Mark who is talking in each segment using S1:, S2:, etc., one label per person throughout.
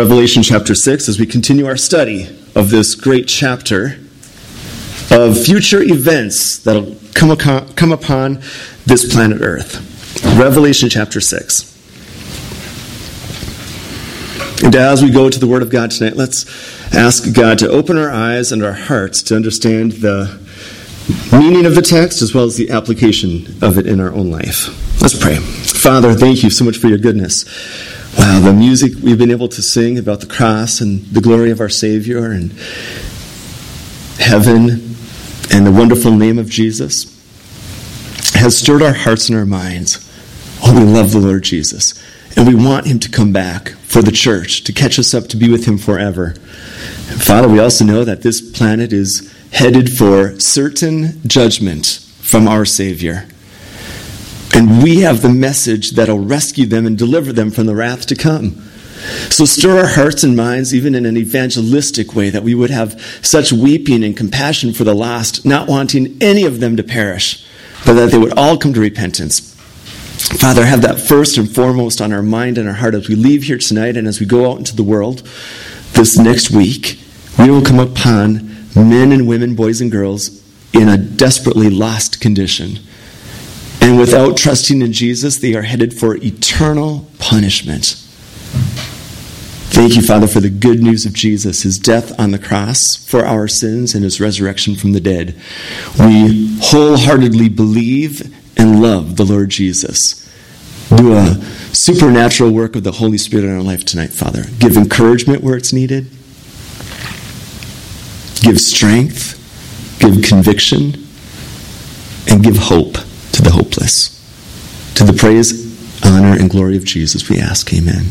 S1: Revelation chapter 6 as we continue our study of this great chapter of future events that'll come, come upon this planet Earth. Revelation chapter 6. And as we go to the Word of God tonight, let's ask God to open our eyes and our hearts to understand the meaning of the text as well as the application of it in our own life. Let's pray. Father, thank you so much for your goodness. Wow, the music we've been able to sing about the cross and the glory of our Savior and heaven and the wonderful name of Jesus has stirred our hearts and our minds. Oh, we love the Lord Jesus. And we want him to come back for the church, to catch us up, to be with him forever. And Father, we also know that this planet is headed for certain judgment from our Savior. And we have the message that'll rescue them and deliver them from the wrath to come. So stir our hearts and minds, even in an evangelistic way, that we would have such weeping and compassion for the lost, not wanting any of them to perish, but that they would all come to repentance. Father, have that first and foremost on our mind and our heart as we leave here tonight and as we go out into the world this next week. We will come upon men and women, boys and girls, in a desperately lost condition. And without trusting in Jesus, they are headed for eternal punishment. Thank you, Father, for the good news of Jesus, his death on the cross for our sins and his resurrection from the dead. We wholeheartedly believe and love the Lord Jesus. Do a supernatural work of the Holy Spirit in our life tonight, Father. Give encouragement where it's needed, give strength, give conviction, and give hope to the hopeless. To the praise, honor, and glory of Jesus, we ask. Amen.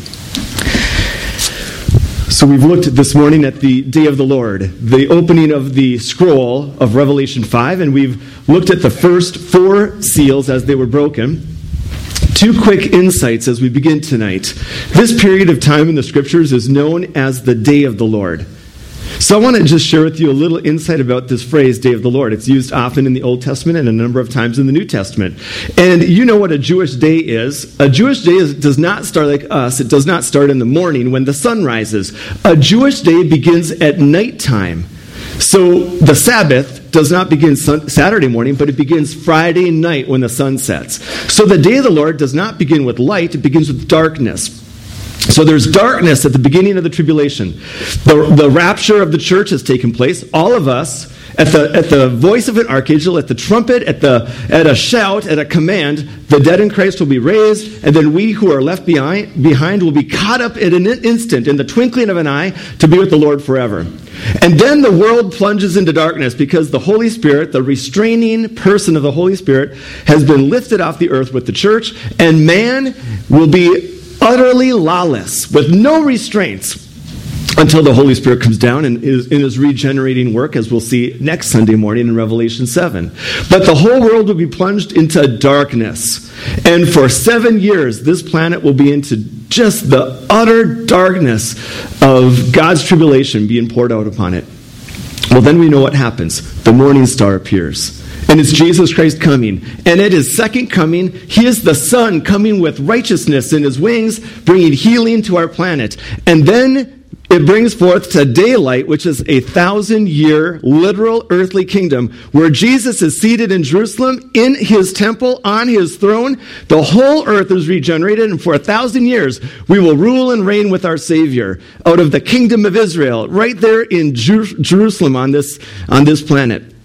S1: So, we've looked this morning at the day of the Lord, the opening of the scroll of Revelation 5, and we've looked at the first four seals as they were broken. Two quick insights as we begin tonight. This period of time in the scriptures is known as the day of the Lord. So I want to just share with you a little insight about this phrase, Day of the Lord. It's used often in the Old Testament and a number of times in the New Testament. And you know what a Jewish day is. A Jewish day is, does not start like us. It does not start in the morning when the sun rises. A Jewish day begins at nighttime. So the Sabbath does not begin Saturday morning, but it begins Friday night when the sun sets. So the day of the Lord does not begin with light, it begins with darkness. So there's darkness at the beginning of the tribulation. The, the rapture of the church has taken place. All of us, at the, at the voice of an archangel, at the trumpet, at, the, at a shout, at a command, the dead in Christ will be raised, and then we who are left behind, behind will be caught up in an instant, in the twinkling of an eye, to be with the Lord forever. And then the world plunges into darkness because the Holy Spirit, the restraining person of the Holy Spirit, has been lifted off the earth with the church, and man will be utterly lawless, with no restraints, until the Holy Spirit comes down and is in his regenerating work, as we'll see next Sunday morning in Revelation 7. But the whole world will be plunged into darkness. And for seven years, this planet will be into just the utter darkness of God's tribulation being poured out upon it. Well, then we know what happens. The morning star appears. And it's Jesus Christ coming. And at his second coming, he is the Son coming with righteousness in his wings, bringing healing to our planet. And then it brings forth to daylight, which is a thousand year literal earthly kingdom, where Jesus is seated in Jerusalem in his temple on his throne. The whole earth is regenerated, and for a thousand years we will rule and reign with our Savior out of the kingdom of Israel, right there in Jerusalem on this, on this planet.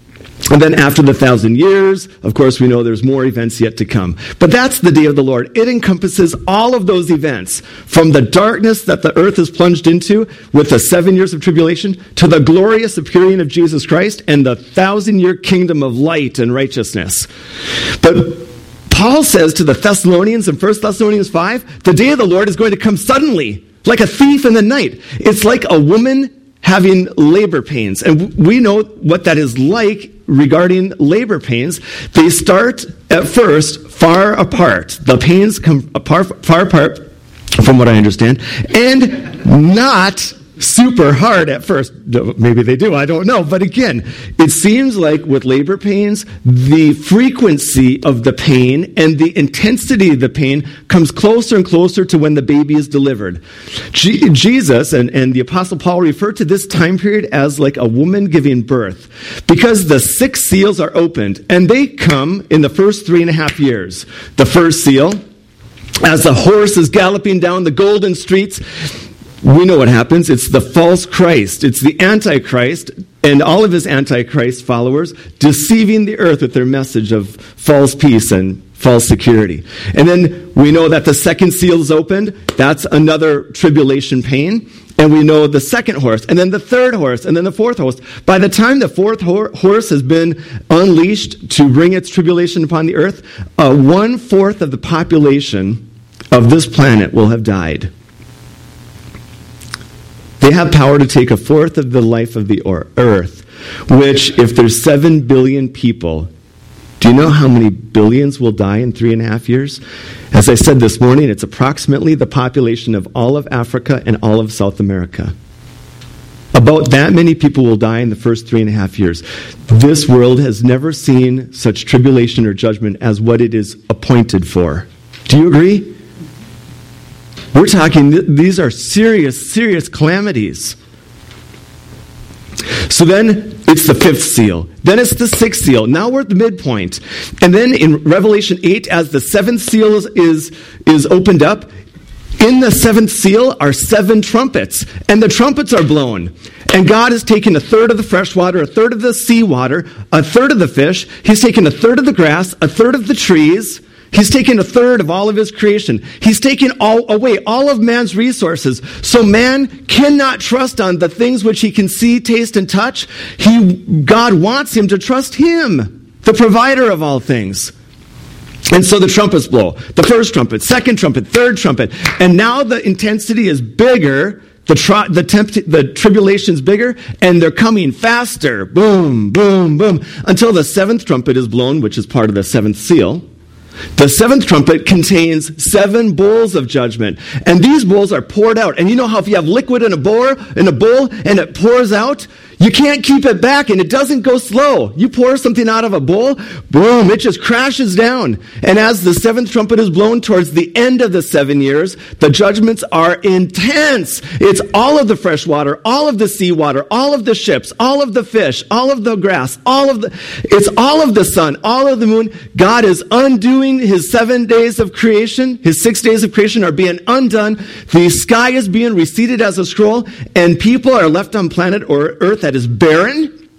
S1: And then after the thousand years, of course, we know there's more events yet to come. But that's the day of the Lord. It encompasses all of those events from the darkness that the earth is plunged into with the seven years of tribulation to the glorious appearing of Jesus Christ and the thousand year kingdom of light and righteousness. But Paul says to the Thessalonians in 1 Thessalonians 5, the day of the Lord is going to come suddenly, like a thief in the night. It's like a woman having labor pains. And we know what that is like regarding labor pains. They start at first far apart. The pains come apart, far apart, from what I understand, and not super hard at first. Maybe they do, I don't know. But again, it seems like with labor pains, the frequency of the pain and the intensity of the pain comes closer and closer to when the baby is delivered. G- Jesus and, and the Apostle Paul refer to this time period as like a woman giving birth because the six seals are opened and they come in the first three and a half years. The first seal, as the horse is galloping down the golden streets, we know what happens. It's the false Christ. It's the Antichrist and all of his Antichrist followers deceiving the earth with their message of false peace and false security. And then we know that the second seal is opened. That's another tribulation pain. And we know the second horse, and then the third horse, and then the fourth horse. By the time the fourth horse has been unleashed to bring its tribulation upon the earth, uh, one fourth of the population of this planet will have died. They have power to take a fourth of the life of the earth, which, if there's seven billion people, do you know how many billions will die in three and a half years? As I said this morning, it's approximately the population of all of Africa and all of South America. About that many people will die in the first three and a half years. This world has never seen such tribulation or judgment as what it is appointed for. Do you agree? We're talking, these are serious, serious calamities. So then it's the fifth seal. Then it's the sixth seal. Now we're at the midpoint. And then in Revelation 8, as the seventh seal is, is, is opened up, in the seventh seal are seven trumpets, and the trumpets are blown. And God has taken a third of the fresh water, a third of the seawater, a third of the fish. He's taken a third of the grass, a third of the trees, He's taken a third of all of his creation. He's taken all away all of man's resources. So man cannot trust on the things which he can see, taste, and touch. He, God wants him to trust him, the provider of all things. And so the trumpets blow. The first trumpet, second trumpet, third trumpet. And now the intensity is bigger. The, tri- the, tempt- the tribulation's bigger, and they're coming faster. Boom, boom, boom. Until the seventh trumpet is blown, which is part of the seventh seal. The seventh trumpet contains seven bowls of judgment, and these bowls are poured out. And you know how if you have liquid in a bowl, in a bowl, and it pours out, you can't keep it back and it doesn't go slow. You pour something out of a bowl, boom, it just crashes down. And as the seventh trumpet is blown towards the end of the seven years, the judgments are intense. It's all of the fresh water, all of the seawater, all of the ships, all of the fish, all of the grass, all of the, it's all of the sun, all of the moon. God is undoing his seven days of creation. His six days of creation are being undone. The sky is being receded as a scroll and people are left on planet or earth that is barren.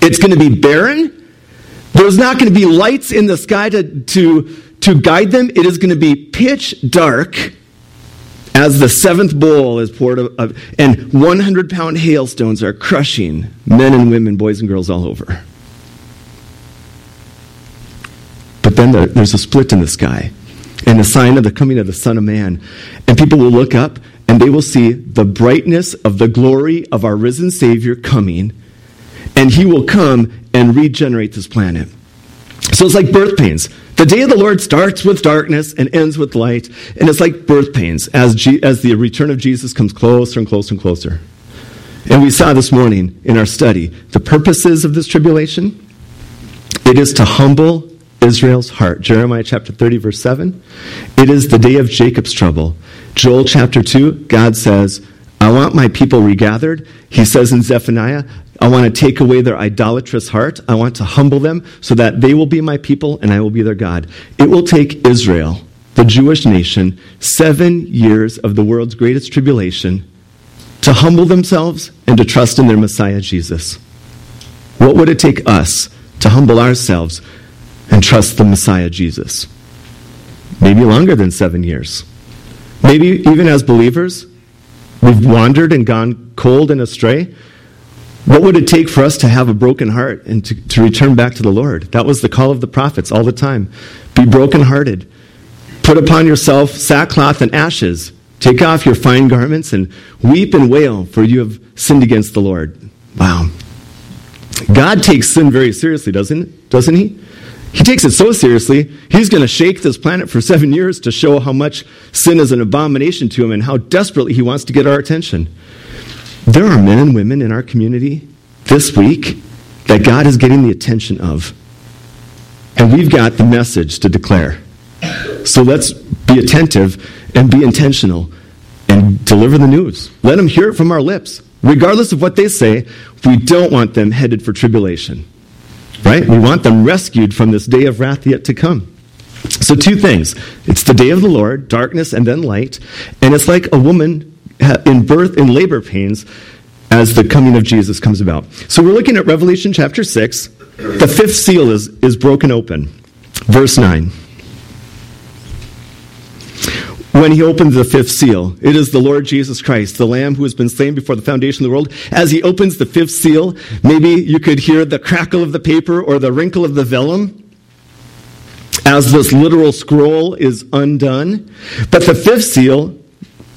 S1: It's going to be barren. There's not going to be lights in the sky to, to, to guide them. It is going to be pitch dark as the seventh bowl is poured, of, and 100 pound hailstones are crushing men and women, boys and girls all over. But then there, there's a split in the sky and a sign of the coming of the Son of Man. And people will look up and they will see the brightness of the glory of our risen Savior coming, and he will come and regenerate this planet. So it's like birth pains. The day of the Lord starts with darkness and ends with light, and it's like birth pains as, G- as the return of Jesus comes closer and closer and closer. And we saw this morning in our study the purposes of this tribulation. It is to humble Israel's heart. Jeremiah chapter 30, verse 7. It is the day of Jacob's trouble. Joel chapter 2, God says, I want my people regathered. He says in Zephaniah, I want to take away their idolatrous heart. I want to humble them so that they will be my people and I will be their God. It will take Israel, the Jewish nation, seven years of the world's greatest tribulation to humble themselves and to trust in their Messiah, Jesus. What would it take us to humble ourselves and trust the Messiah, Jesus? Maybe longer than seven years. Maybe even as believers, we've wandered and gone cold and astray. What would it take for us to have a broken heart and to, to return back to the Lord? That was the call of the prophets all the time. Be brokenhearted. Put upon yourself sackcloth and ashes. Take off your fine garments and weep and wail, for you have sinned against the Lord. Wow. God takes sin very seriously, doesn't, doesn't he? He takes it so seriously, he's going to shake this planet for seven years to show how much sin is an abomination to him and how desperately he wants to get our attention. There are men and women in our community this week that God is getting the attention of. And we've got the message to declare. So let's be attentive and be intentional and deliver the news. Let them hear it from our lips. Regardless of what they say, we don't want them headed for tribulation. Right? We want them rescued from this day of wrath yet to come. So, two things. It's the day of the Lord, darkness and then light. And it's like a woman in birth, in labor pains, as the coming of Jesus comes about. So, we're looking at Revelation chapter 6. The fifth seal is, is broken open. Verse 9 when he opens the fifth seal. It is the Lord Jesus Christ, the Lamb who has been slain before the foundation of the world. As he opens the fifth seal, maybe you could hear the crackle of the paper or the wrinkle of the vellum as this literal scroll is undone. But the fifth seal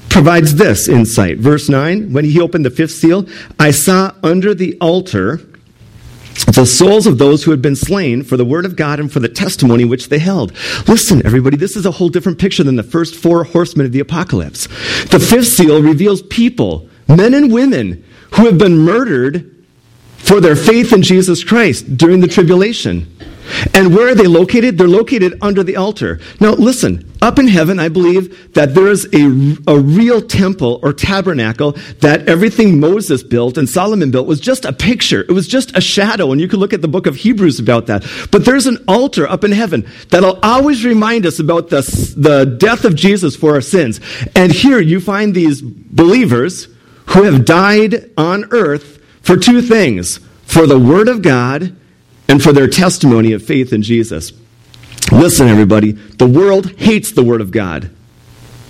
S1: provides this insight. Verse 9 When he opened the fifth seal, I saw under the altar the souls of those who had been slain for the word of God and for the testimony which they held. Listen, everybody, this is a whole different picture than the first four horsemen of the apocalypse. The fifth seal reveals people, men and women, who have been murdered for their faith in Jesus Christ during the tribulation. And where are they located? They're located under the altar. Now, listen, up in heaven, I believe that there is a, a real temple or tabernacle that everything Moses built and Solomon built was just a picture. It was just a shadow, and you can look at the book of Hebrews about that. But there's an altar up in heaven that'll always remind us about the, the death of Jesus for our sins. And here you find these believers who have died on earth for two things for the Word of God and for their testimony of faith in Jesus. Listen, everybody, the world hates the Word of God.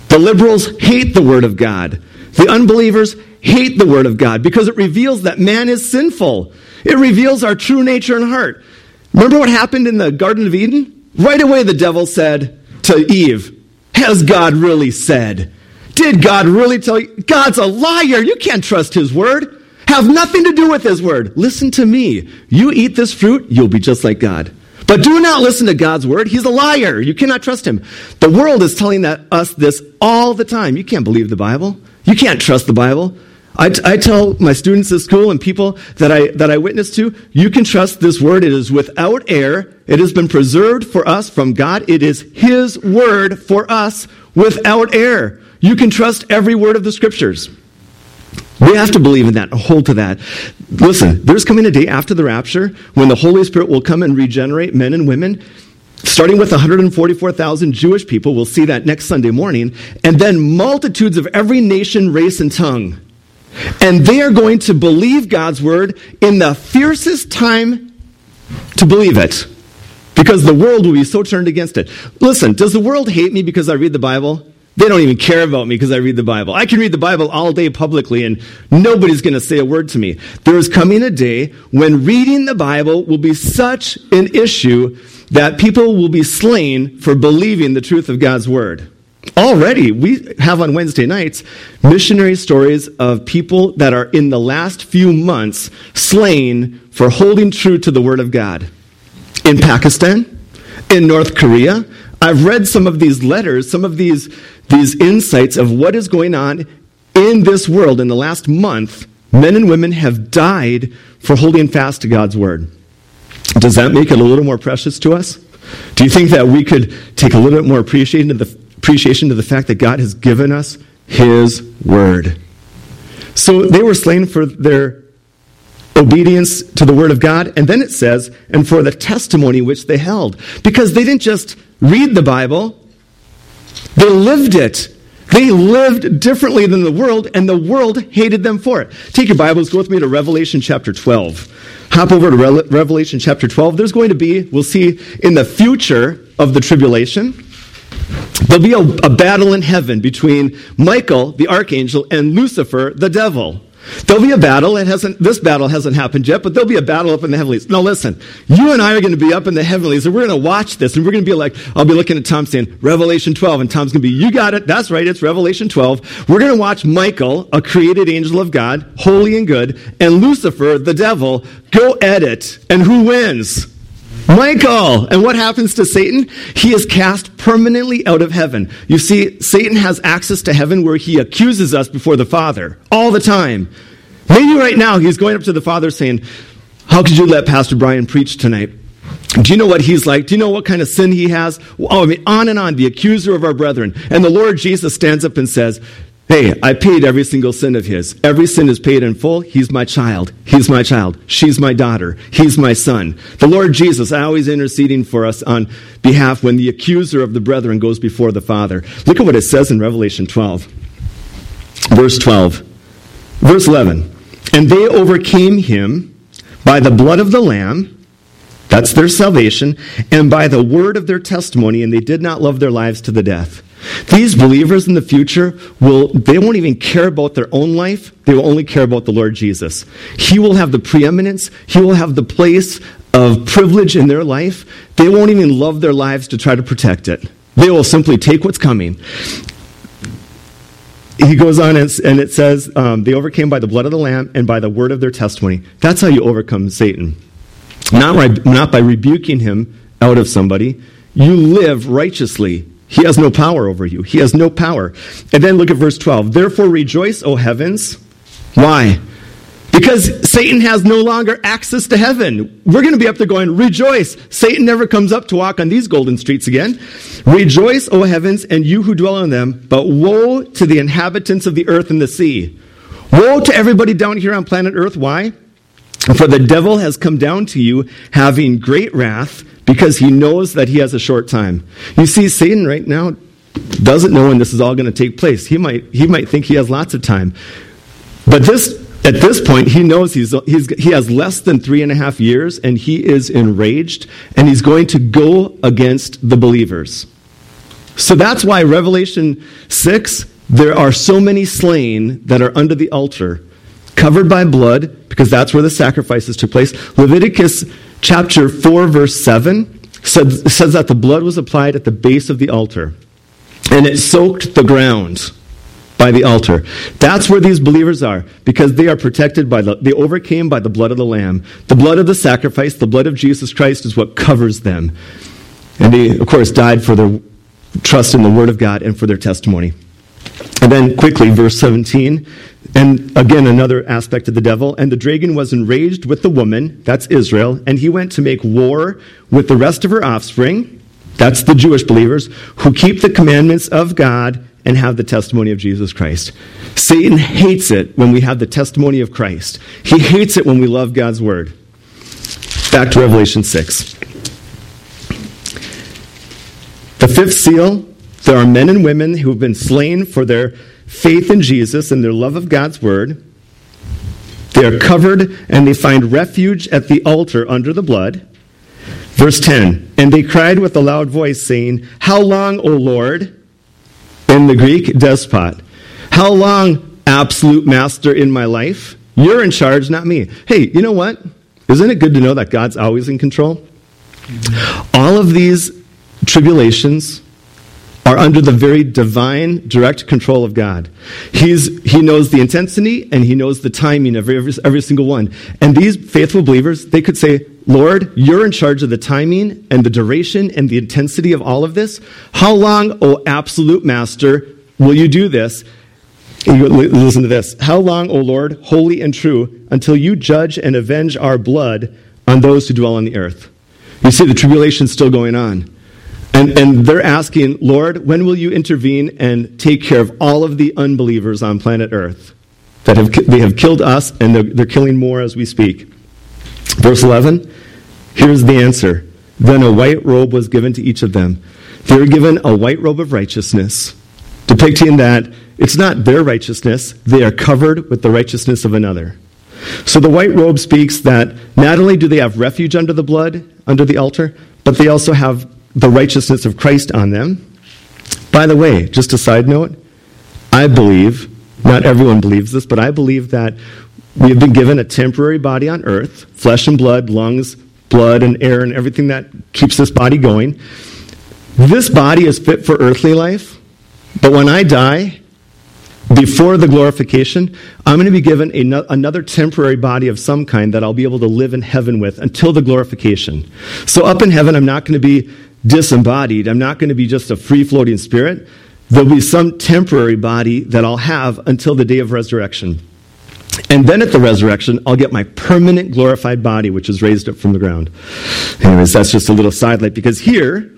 S1: The liberals hate the Word of God. The unbelievers hate the Word of God because it reveals that man is sinful. It reveals our true nature and heart. Remember what happened in the Garden of Eden? Right away, the devil said to Eve, Has God really said? Did God really tell you? God's a liar. You can't trust his word have nothing to do with his word. Listen to me. You eat this fruit, you'll be just like God. But do not listen to God's word. He's a liar. You cannot trust him. The world is telling that, us this all the time. You can't believe the Bible. You can't trust the Bible. I, t- I tell my students at school and people that I, that I witness to, you can trust this word. It is without error. It has been preserved for us from God. It is His word for us without error. You can trust every word of the scriptures. We have to believe in that, hold to that. Listen, there's coming a day after the rapture when the Holy Spirit will come and regenerate men and women. Starting with 144,000 Jewish people, we'll see that next Sunday morning, and then multitudes of every nation, race, and tongue. And they are going to believe God's word in the fiercest time to believe it. Because the world will be so turned against it. Listen, does the world hate me because I read the Bible? They don't even care about me because I read the Bible. I can read the Bible all day publicly and nobody's going to say a word to me. There is coming a day when reading the Bible will be such an issue that people will be slain for believing the truth of God's Word. Already, we have on Wednesday nights missionary stories of people that are in the last few months slain for holding true to the Word of God. In Pakistan, in North Korea, I've read some of these letters, some of these these insights of what is going on in this world in the last month, men and women have died for holding fast to God's word. Does that make it a little more precious to us? Do you think that we could take a little bit more appreciation to the, appreciation to the fact that God has given us His word? So they were slain for their obedience to the word of God. And then it says, and for the testimony which they held. Because they didn't just read the Bible, they lived it. They lived differently than the world, and the world hated them for it. Take your Bibles, go with me to Revelation chapter 12. Hop over to Re- Revelation chapter 12. There's going to be, we'll see in the future of the tribulation, there'll be a, a battle in heaven between Michael, the archangel, and Lucifer, the devil. There'll be a battle. Hasn't, this battle hasn't happened yet, but there'll be a battle up in the heavenlies. Now listen, you and I are going to be up in the heavenlies and we're going to watch this and we're going to be like, I'll be looking at Tom saying, Revelation 12. And Tom's going to be, you got it. That's right. It's Revelation 12. We're going to watch Michael, a created angel of God, holy and good, and Lucifer, the devil, go at it. And who wins? Michael! And what happens to Satan? He is cast permanently out of heaven. You see, Satan has access to heaven where he accuses us before the Father all the time. Maybe right now he's going up to the Father saying, How could you let Pastor Brian preach tonight? Do you know what he's like? Do you know what kind of sin he has? Oh, I mean, on and on, the accuser of our brethren. And the Lord Jesus stands up and says, Hey, I paid every single sin of his. Every sin is paid in full. He's my child. He's my child. She's my daughter. He's my son. The Lord Jesus always interceding for us on behalf when the accuser of the brethren goes before the Father. Look at what it says in Revelation 12. Verse 12. Verse 11. And they overcame him by the blood of the Lamb that's their salvation, and by the word of their testimony, and they did not love their lives to the death. These believers in the future will, they won't even care about their own life. They will only care about the Lord Jesus. He will have the preeminence. He will have the place of privilege in their life. They won't even love their lives to try to protect it. They will simply take what's coming. He goes on and, it says, um, they overcame by the blood of the Lamb and by the word of their testimony. That's how you overcome Satan. Not by, not by rebuking him out of somebody. You live righteously. He has no power over you. He has no power. And then look at verse 12. Therefore rejoice, O heavens. Why? Because Satan has no longer access to heaven. We're going to be up there going, Rejoice! Satan never comes up to walk on these golden streets again. Rejoice, O heavens, and you who dwell on them. But woe to the inhabitants of the earth and the sea. Woe to everybody down here on planet earth. Why? For the devil has come down to you having great wrath because he knows that he has a short time. You see, Satan right now doesn't know when this is all going to take place. He might, he might think he has lots of time. But this, at this point, he knows he's, he's, he has less than three and a half years and he is enraged and he's going to go against the believers. So that's why Revelation 6, there are so many slain that are under the altar covered by blood, because that's where the sacrifices took place. Leviticus chapter 4, verse 7 says, says that the blood was applied at the base of the altar, and it soaked the ground by the altar. That's where these believers are, because they are protected by the, they overcame by the blood of the Lamb. The blood of the sacrifice, the blood of Jesus Christ is what covers them. And they, of course, died for their trust in the Word of God and for their testimony. And then quickly, verse 17 and again, another aspect of the devil. And the dragon was enraged with the woman, that's Israel, and he went to make war with the rest of her offspring, that's the Jewish believers, who keep the commandments of God and have the testimony of Jesus Christ. Satan hates it when we have the testimony of Christ, he hates it when we love God's word. Back to Revelation 6. The fifth seal there are men and women who have been slain for their faith in Jesus and their love of God's word. They are covered and they find refuge at the altar under the blood. Verse 10 And they cried with a loud voice, saying, How long, O Lord? In the Greek, despot. How long, absolute master in my life? You're in charge, not me. Hey, you know what? Isn't it good to know that God's always in control? All of these tribulations, are under the very divine, direct control of God. He's, he knows the intensity and he knows the timing of every, every single one. And these faithful believers, they could say, Lord, you're in charge of the timing and the duration and the intensity of all of this. How long, O absolute master, will you do this? Listen to this. How long, O Lord, holy and true, until you judge and avenge our blood on those who dwell on the earth? You see, the tribulation's still going on. And, and they're asking, Lord, when will you intervene and take care of all of the unbelievers on planet Earth? That have, they have killed us and they're, they're killing more as we speak. Verse 11, here's the answer. Then a white robe was given to each of them. They were given a white robe of righteousness, depicting that it's not their righteousness, they are covered with the righteousness of another. So the white robe speaks that not only do they have refuge under the blood, under the altar, but they also have the righteousness of Christ on them. By the way, just a side note, I believe, not everyone believes this, but I believe that we have been given a temporary body on earth flesh and blood, lungs, blood, and air, and everything that keeps this body going. This body is fit for earthly life, but when I die, before the glorification, I'm going to be given another temporary body of some kind that I'll be able to live in heaven with until the glorification. So, up in heaven, I'm not going to be disembodied. I'm not going to be just a free floating spirit. There'll be some temporary body that I'll have until the day of resurrection. And then at the resurrection, I'll get my permanent glorified body, which is raised up from the ground. Anyways, that's just a little sidelight because here,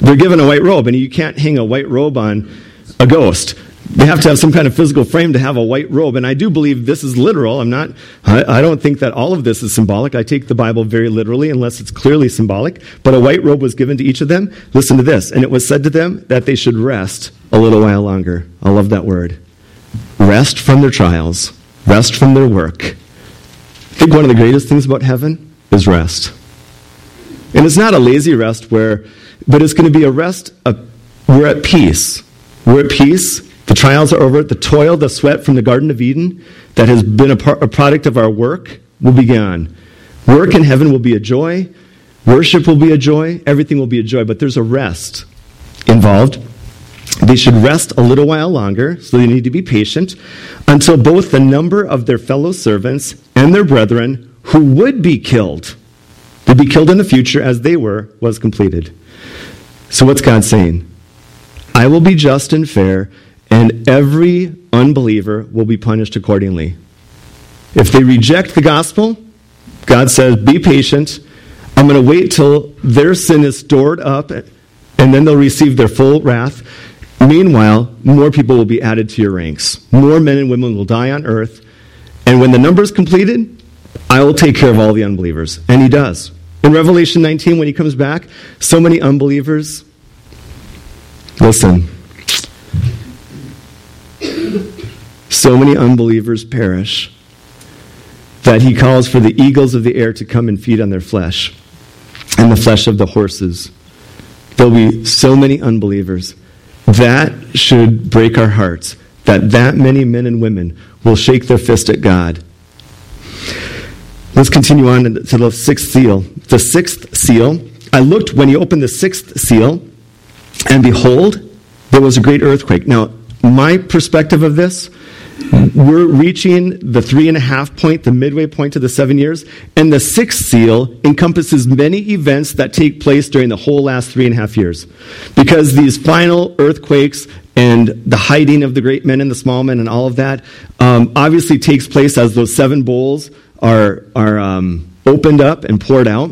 S1: they're given a white robe, and you can't hang a white robe on a ghost. They have to have some kind of physical frame to have a white robe. And I do believe this is literal. I'm not, I, I, don't think that all of this is symbolic. I take the Bible very literally unless it's clearly symbolic. But a white robe was given to each of them. Listen to this. And it was said to them that they should rest a little while longer. I love that word. Rest from their trials, rest from their work. I think one of the greatest things about heaven is rest. And it's not a lazy rest where, but it's going to be a rest, we're at peace. We're at peace the trials are over. The toil, the sweat from the Garden of Eden that has been a, par- a product of our work will be gone. Work in heaven will be a joy. Worship will be a joy. Everything will be a joy. But there's a rest involved. They should rest a little while longer, so they need to be patient until both the number of their fellow servants and their brethren who would be killed, would be killed in the future as they were, was completed. So, what's God saying? I will be just and fair and every unbeliever will be punished accordingly. If they reject the gospel, God says, Be patient. I'm going to wait till their sin is stored up, and then they'll receive their full wrath. Meanwhile, more people will be added to your ranks. More men and women will die on earth. And when the number is completed, I will take care of all the unbelievers. And he does. In Revelation 19, when he comes back, so many unbelievers. Listen, so many unbelievers perish that he calls for the eagles of the air to come and feed on their flesh and the flesh of the horses. There'll be so many unbelievers. That should break our hearts that that many men and women will shake their fist at God. Let's continue on to the sixth seal. The sixth seal, I looked when he opened the sixth seal, and behold, there was a great earthquake. Now, my perspective of this we're reaching the three and a half point, the midway point to the seven years, and the sixth seal encompasses many events that take place during the whole last three and a half years. Because these final earthquakes and the hiding of the great men and the small men and all of that um, obviously takes place as those seven bowls are, are um, opened up and poured out.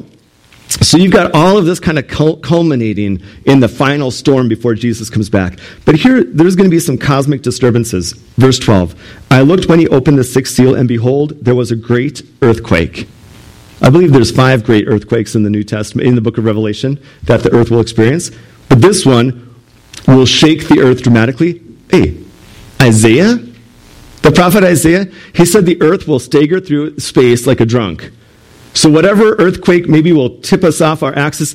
S1: So you've got all of this kind of culminating in the final storm before Jesus comes back. But here, there's going to be some cosmic disturbances. Verse 12 I looked when he opened the sixth seal, and behold, there was a great earthquake. I believe there's five great earthquakes in the New Testament, in the book of Revelation, that the earth will experience. But this one will shake the earth dramatically. Hey, Isaiah, the prophet Isaiah, he said the earth will stagger through space like a drunk. So whatever earthquake maybe will tip us off our axis,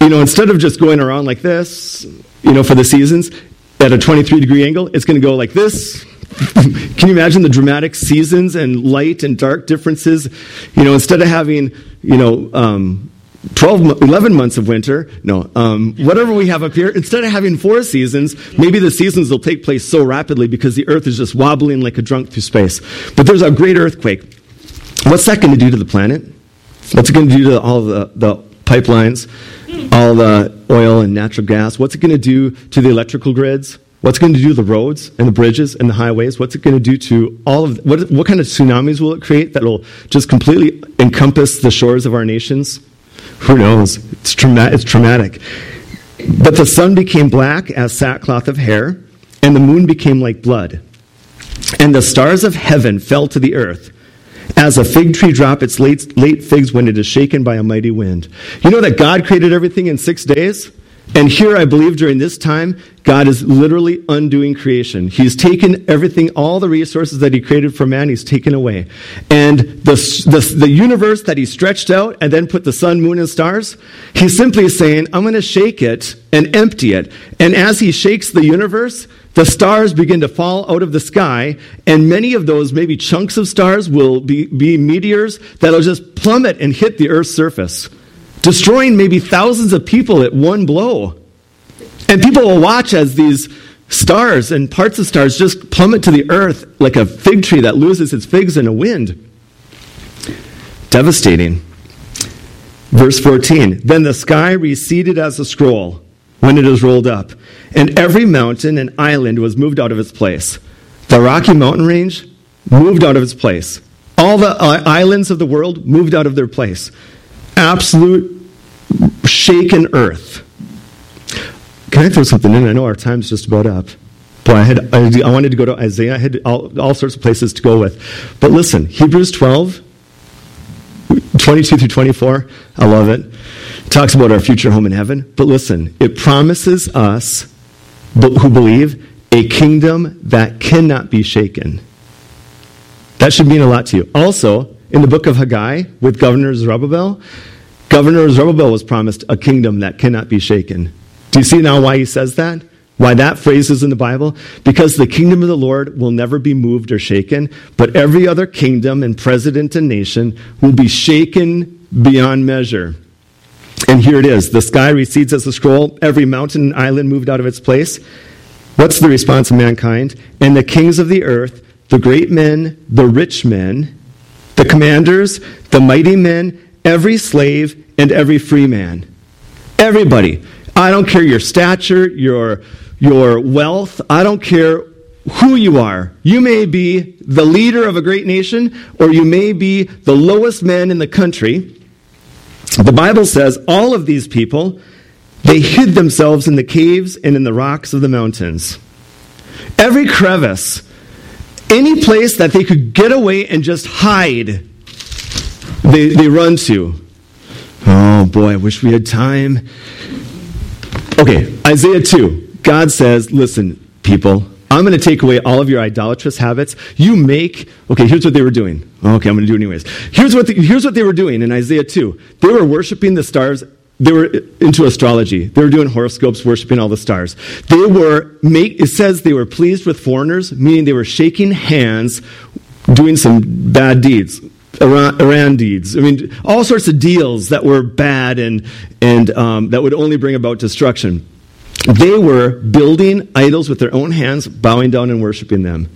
S1: you know, instead of just going around like this, you know, for the seasons at a 23 degree angle, it's going to go like this. Can you imagine the dramatic seasons and light and dark differences? You know, instead of having, you know, um, 12, 11 months of winter, no, um, whatever we have up here, instead of having four seasons, maybe the seasons will take place so rapidly because the earth is just wobbling like a drunk through space. But there's a great earthquake. What's that going to do to the planet? What's it going to do to all the, the pipelines, all the oil and natural gas? What's it going to do to the electrical grids? What's going to do to the roads and the bridges and the highways? What's it going to do to all of what? What kind of tsunamis will it create that will just completely encompass the shores of our nations? Who knows? It's, trauma- it's traumatic. But the sun became black as sackcloth of hair, and the moon became like blood, and the stars of heaven fell to the earth as a fig tree drop its late, late figs when it is shaken by a mighty wind. You know that God created everything in six days? And here, I believe during this time, God is literally undoing creation. He's taken everything, all the resources that He created for man, He's taken away. And the, the, the universe that He stretched out and then put the sun, moon, and stars, He's simply saying, I'm going to shake it and empty it. And as He shakes the universe, the stars begin to fall out of the sky, and many of those, maybe chunks of stars, will be, be meteors that'll just plummet and hit the Earth's surface, destroying maybe thousands of people at one blow. And people will watch as these stars and parts of stars just plummet to the earth like a fig tree that loses its figs in a wind. Devastating. Verse 14 Then the sky receded as a scroll when it is rolled up, and every mountain and island was moved out of its place. The Rocky Mountain Range moved out of its place. All the uh, islands of the world moved out of their place. Absolute shaken earth. Can I throw something in? I know our time's just about up. Boy, I, had, I, wanted to go to Isaiah. I had all, all sorts of places to go with. But listen, Hebrews 12, 22 through 24, I love it. Talks about our future home in heaven. But listen, it promises us who believe a kingdom that cannot be shaken. That should mean a lot to you. Also, in the book of Haggai with Governor Zerubbabel, Governor Zerubbabel was promised a kingdom that cannot be shaken. Do you see now why he says that? Why that phrase is in the Bible? Because the kingdom of the Lord will never be moved or shaken, but every other kingdom and president and nation will be shaken beyond measure. And here it is the sky recedes as a scroll, every mountain and island moved out of its place. What's the response of mankind? And the kings of the earth, the great men, the rich men, the commanders, the mighty men, every slave, and every free man. Everybody. I don't care your stature, your, your wealth. I don't care who you are. You may be the leader of a great nation, or you may be the lowest man in the country. The Bible says all of these people, they hid themselves in the caves and in the rocks of the mountains. Every crevice, any place that they could get away and just hide, they, they run to. Oh boy, I wish we had time. Okay, Isaiah 2. God says, listen, people, I'm going to take away all of your idolatrous habits. You make, okay, here's what they were doing. Okay, I'm going to do it anyways. Here's what, the, here's what they were doing in Isaiah 2. They were worshiping the stars. They were into astrology. They were doing horoscopes, worshiping all the stars. They were, make, it says they were pleased with foreigners, meaning they were shaking hands, doing some bad deeds. Iran, deeds. I mean, all sorts of deals that were bad and, and um, that would only bring about destruction. They were building idols with their own hands, bowing down and worshiping them.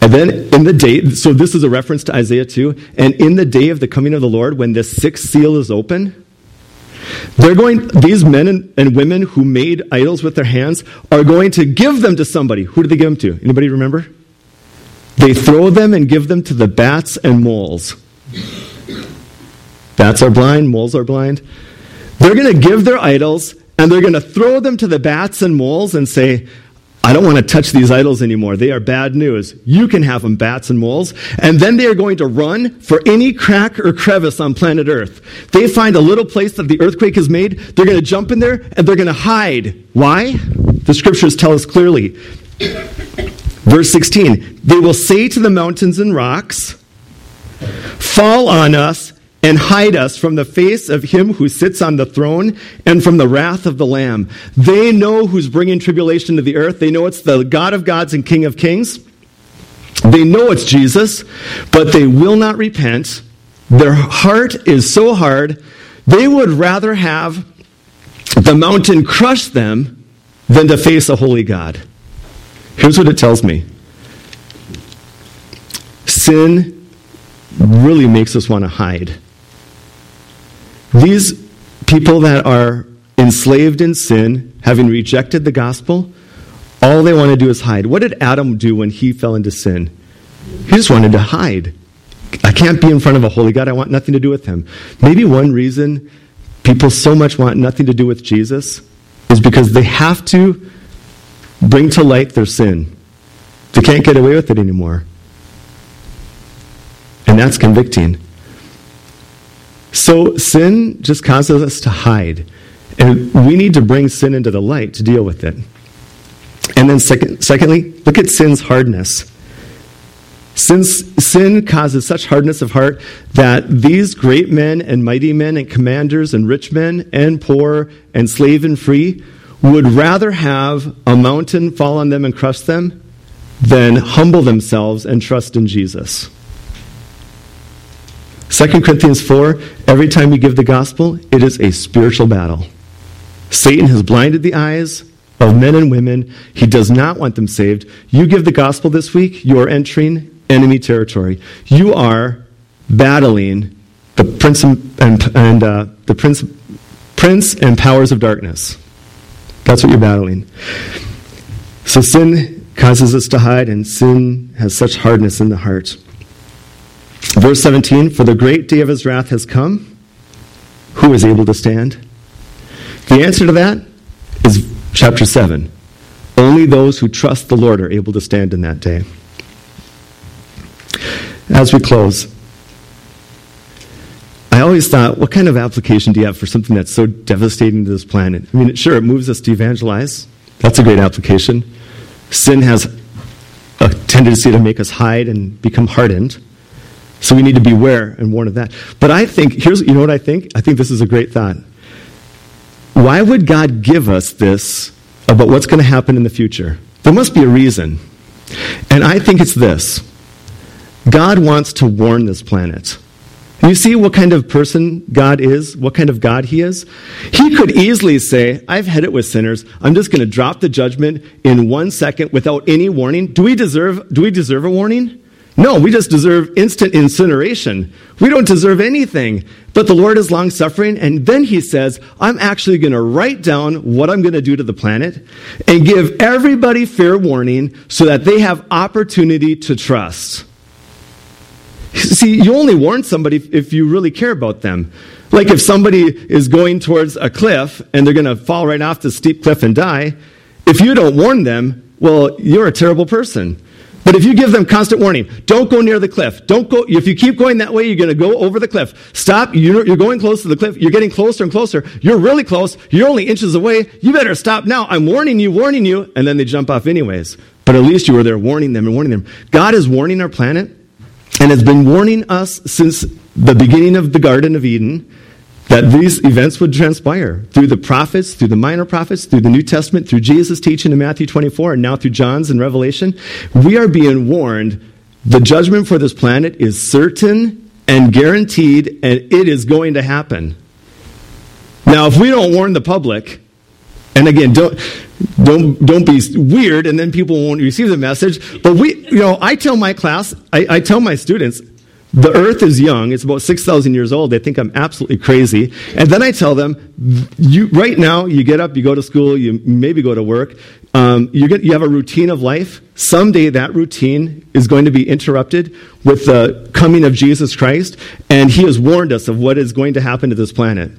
S1: And then in the day, so this is a reference to Isaiah 2, and in the day of the coming of the Lord, when this sixth seal is open, they're going, these men and, and women who made idols with their hands are going to give them to somebody. Who did they give them to? Anybody remember? They throw them and give them to the bats and moles. Bats are blind, moles are blind. They're going to give their idols and they're going to throw them to the bats and moles and say, I don't want to touch these idols anymore. They are bad news. You can have them, bats and moles. And then they are going to run for any crack or crevice on planet Earth. They find a little place that the earthquake has made. They're going to jump in there and they're going to hide. Why? The scriptures tell us clearly. Verse 16 They will say to the mountains and rocks, Fall on us and hide us from the face of him who sits on the throne and from the wrath of the Lamb. They know who's bringing tribulation to the earth. They know it's the God of gods and King of kings. They know it's Jesus, but they will not repent. Their heart is so hard, they would rather have the mountain crush them than to face a holy God. Here's what it tells me sin really makes us want to hide. These people that are enslaved in sin, having rejected the gospel, all they want to do is hide. What did Adam do when he fell into sin? He just wanted to hide. I can't be in front of a holy God. I want nothing to do with him. Maybe one reason people so much want nothing to do with Jesus is because they have to bring to light their sin. They can't get away with it anymore. And that's convicting. So sin just causes us to hide. And we need to bring sin into the light to deal with it. And then, second, secondly, look at sin's hardness. Since sin causes such hardness of heart that these great men and mighty men and commanders and rich men and poor and slave and free would rather have a mountain fall on them and crush them than humble themselves and trust in Jesus. 2 Corinthians 4 every time we give the gospel, it is a spiritual battle. Satan has blinded the eyes of men and women. He does not want them saved. You give the gospel this week, you are entering enemy territory. You are battling the prince and, and uh, the prince, prince and powers of darkness. That's what you're battling. So sin causes us to hide, and sin has such hardness in the heart. Verse 17 For the great day of his wrath has come. Who is able to stand? The answer to that is chapter 7. Only those who trust the Lord are able to stand in that day. As we close, I always thought, what kind of application do you have for something that's so devastating to this planet? I mean, sure, it moves us to evangelize. That's a great application. Sin has a tendency to make us hide and become hardened. So we need to beware and warn of that. But I think, here's, you know what I think? I think this is a great thought. Why would God give us this about what's going to happen in the future? There must be a reason. And I think it's this God wants to warn this planet. You see what kind of person God is, what kind of God He is? He could easily say, I've had it with sinners. I'm just going to drop the judgment in one second without any warning. Do we deserve, do we deserve a warning? No, we just deserve instant incineration. We don't deserve anything. But the Lord is long suffering, and then He says, I'm actually going to write down what I'm going to do to the planet and give everybody fair warning so that they have opportunity to trust. See, you only warn somebody if you really care about them. Like if somebody is going towards a cliff and they're going to fall right off the steep cliff and die, if you don't warn them, well, you're a terrible person. But if you give them constant warning, don't go near the cliff. Don't go, if you keep going that way, you're going to go over the cliff. Stop. You're, you're going close to the cliff. You're getting closer and closer. You're really close. You're only inches away. You better stop now. I'm warning you, warning you. And then they jump off anyways. But at least you were there warning them and warning them. God is warning our planet and has been warning us since the beginning of the Garden of Eden that these events would transpire through the prophets, through the minor prophets, through the New Testament, through Jesus' teaching in Matthew 24, and now through John's in Revelation. We are being warned the judgment for this planet is certain and guaranteed, and it is going to happen. Now, if we don't warn the public, and again, don't don't don't be weird, and then people won't receive the message. But we, you know, I tell my class, I, I tell my students, the earth is young. It's about 6,000 years old. They think I'm absolutely crazy. And then I tell them, you, right now, you get up, you go to school, you maybe go to work. Um, you, get, you have a routine of life. Someday that routine is going to be interrupted with the coming of Jesus Christ. And he has warned us of what is going to happen to this planet.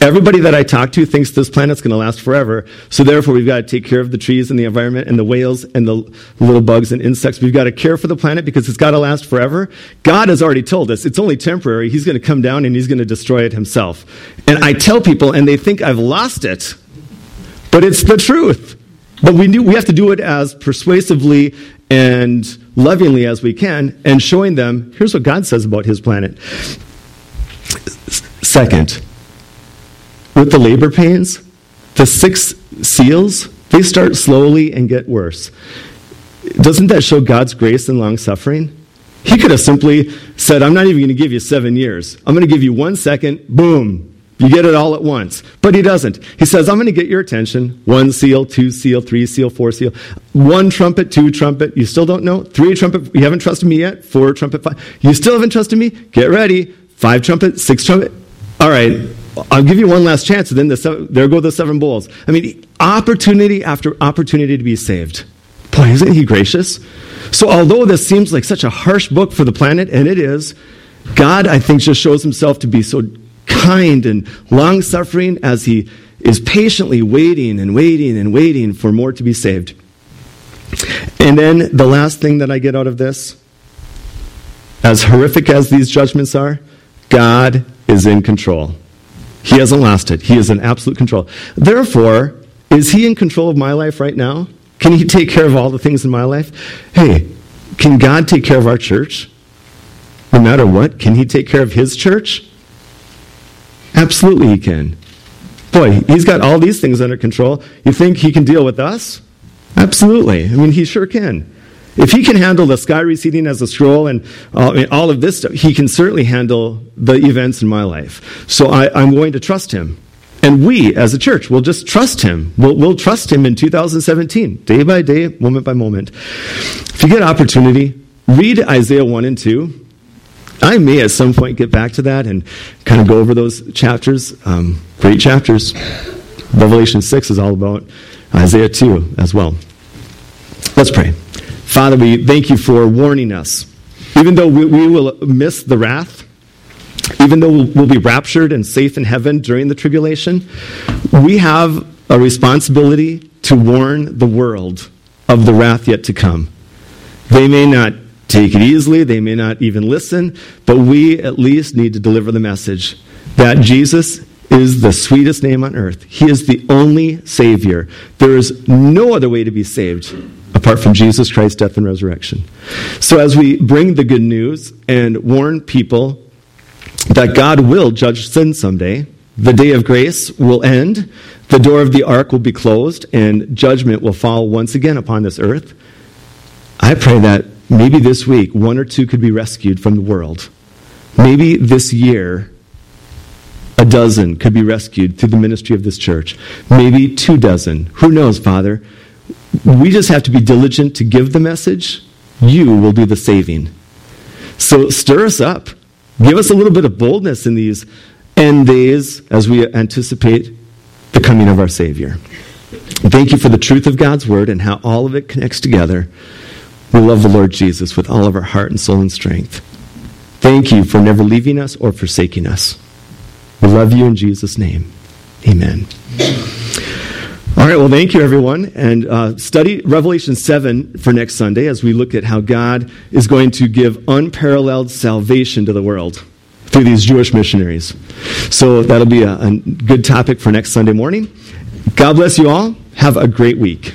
S1: Everybody that I talk to thinks this planet's going to last forever. So therefore, we've got to take care of the trees and the environment and the whales and the little bugs and insects. We've got to care for the planet because it's got to last forever. God has already told us it's only temporary. He's going to come down and he's going to destroy it himself. And I tell people, and they think I've lost it. But it's the truth. But we, we have to do it as persuasively and lovingly as we can, and showing them here's what God says about his planet. Second, with the labor pains, the six seals, they start slowly and get worse. Doesn't that show God's grace and long suffering? He could have simply said, I'm not even going to give you seven years. I'm going to give you one second, boom, you get it all at once. But he doesn't. He says, I'm going to get your attention. One seal, two seal, three seal, four seal. One trumpet, two trumpet. You still don't know? Three trumpet. You haven't trusted me yet? Four trumpet, five. You still haven't trusted me? Get ready. Five trumpet, six trumpet. All right. I'll give you one last chance, and then the seven, there go the seven bowls. I mean, opportunity after opportunity to be saved. Boy, isn't he gracious? So, although this seems like such a harsh book for the planet, and it is, God, I think, just shows himself to be so kind and long suffering as he is patiently waiting and waiting and waiting for more to be saved. And then the last thing that I get out of this, as horrific as these judgments are, God is in control. He hasn't lost it. He is in absolute control. Therefore, is He in control of my life right now? Can He take care of all the things in my life? Hey, can God take care of our church? No matter what, can He take care of His church? Absolutely, He can. Boy, He's got all these things under control. You think He can deal with us? Absolutely. I mean, He sure can. If he can handle the sky receding as a scroll and uh, all of this stuff, he can certainly handle the events in my life. So I, am going to trust him. And we, as a church, will just trust him. We'll, we'll trust him in 2017, day by day, moment by moment. If you get opportunity, read Isaiah 1 and 2. I may at some point get back to that and kind of go over those chapters. Um, great chapters. Revelation 6 is all about Isaiah 2 as well. Let's pray. Father, we thank you for warning us Even though we, we will miss the wrath, even though we'll be raptured and safe in heaven during the tribulation, we have a responsibility to warn the world of the wrath yet to come. They may not take it easily, they may not even listen, but we at least need to deliver the message that Jesus is the sweetest name on earth. He is the only Savior. There is no other way to be saved apart from Jesus Christ's death and resurrection. So, as we bring the good news and warn people that God will judge sin someday, the day of grace will end, the door of the ark will be closed, and judgment will fall once again upon this earth. I pray that maybe this week one or two could be rescued from the world. Maybe this year a dozen could be rescued through the ministry of this church. Maybe two dozen. Who knows, Father? We just have to be diligent to give the message. You will do the saving. So stir us up. Give us a little bit of boldness in these end days as we anticipate the coming of our Savior. Thank you for the truth of God's Word and how all of it connects together. We love the Lord Jesus with all of our heart and soul and strength. Thank you for never leaving us or forsaking us. We love you in Jesus' name. Amen. All right, well, thank you, everyone. And uh, study Revelation 7 for next Sunday as we look at how God is going to give unparalleled salvation to the world through these Jewish missionaries. So that'll be a, a good topic for next Sunday morning. God bless you all. Have a great week.